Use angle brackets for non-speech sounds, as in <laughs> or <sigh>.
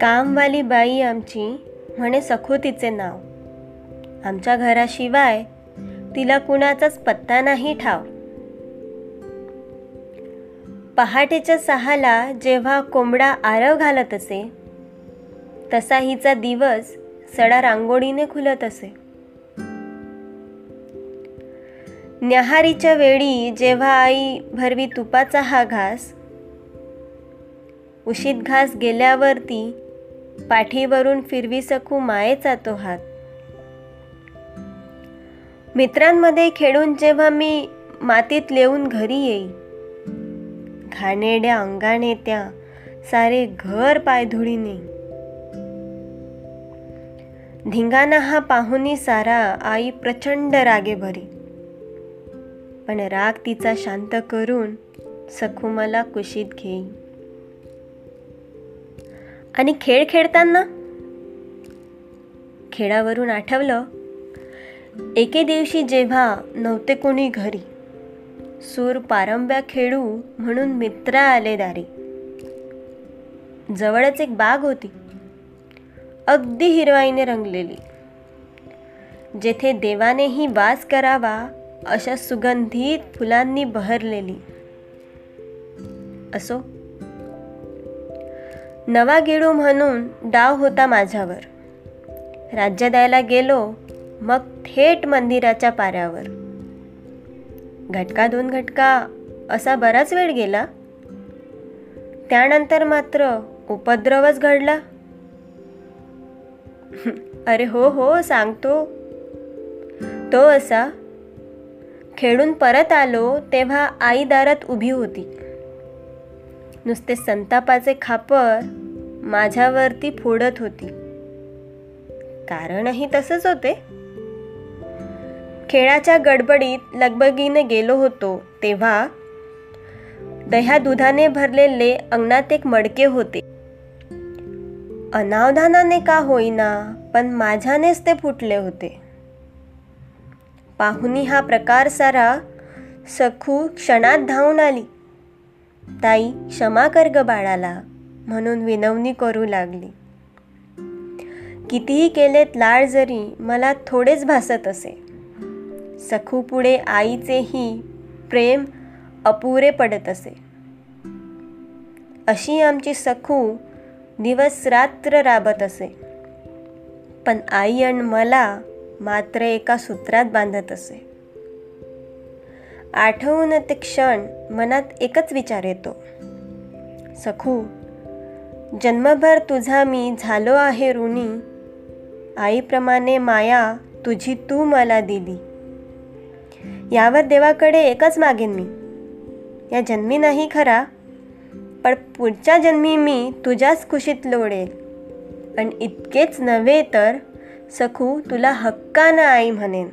कामवाली बाई आमची म्हणे सखो तिचे नाव. आमच्या घराशिवाय तिला कुणाचाच पत्ता नाही ठाव. पहाटेच्या सहाला जेव्हा कोंबडा आरव घालत असे तसा हिचा दिवस सडा रांगोळीने खुलत असे. न्याहारीच्या वेळी जेव्हा आई भरवी तुपाचा हा घास उशीत घास गेल्यावरती पाठीवरून फिरवी सकू मायेचा तो हात. मित्रांमध्ये खेळून जेव्हा मी मातीत लेऊन घरी येई घाणेड्या अंगाने त्या सारे घर पायधुळीने धिंगाणा हा पाहुनी सारा आई प्रचंड रागे भरी पण राग तिचा शांत करून सखू मला कुशीत घेई आणि खेळ खेळताना खेळावरून आठवलं एके दिवशी जेव्हा नव्हते कोणी घरी सूर पारंब्या खेळू म्हणून मित्र आले दारी. जवळच एक बाग होती अगदी हिरवाईने रंगलेली जेथे देवानेही वास करावा अशा सुगंधित फुलांनी बहरलेली. असो. नवा गेडू म्हणून डाव होता माझ्यावर. राज्य द्यायला गेलो मग थेट मंदिराच्या पाऱ्यावर. घटका दोन घटका असा बराच वेळ गेला. त्यानंतर मात्र उपद्रवच घडला. <laughs> अरे हो हो सांगतो. तो असा खेळून परत आलो तेव्हा आई दारात उभी होती. नुसते संतापाचे खापर माझ्यावरती फोडत होती. कारणही तसंच होते. खेळाच्या गडबडीत लगबगीने गेलो होतो तेव्हा दह्या दुधाने भरलेले अंगणात एक मडके होते. अनावधानाने का होईना पण माझ्यानेच ते फुटले होते. पाहुणी हा प्रकार सारा सखू क्षणात धावून आली. ताई क्षमा कर ग बाळाला म्हणून विनवणी करू लागली. कितीही केलेत लाळ जरी मला थोडेच भासत असे. सखू पुढे आईचेही प्रेम अपुरे पडत असे. अशी आमची सखू दिवस रात्र राबत असे. पण आई आणि मला मात्र एका सूत्रात बांधत असे. आठवून ते क्षण मनात एकच विचार येतो. सखू जन्मभर तुझा मी झालो आहे ऋणी. आईप्रमाणे माया तुझी तू मला दिली. यावर देवाकडे एकच मागेन मी. या जन्मी नाही खरा पण पुढच्या जन्मी मी तुझ्याच खुशीत लोडेल आणि इतकेच नव्हे तर सखू तुला हक्कानं आई म्हणेन.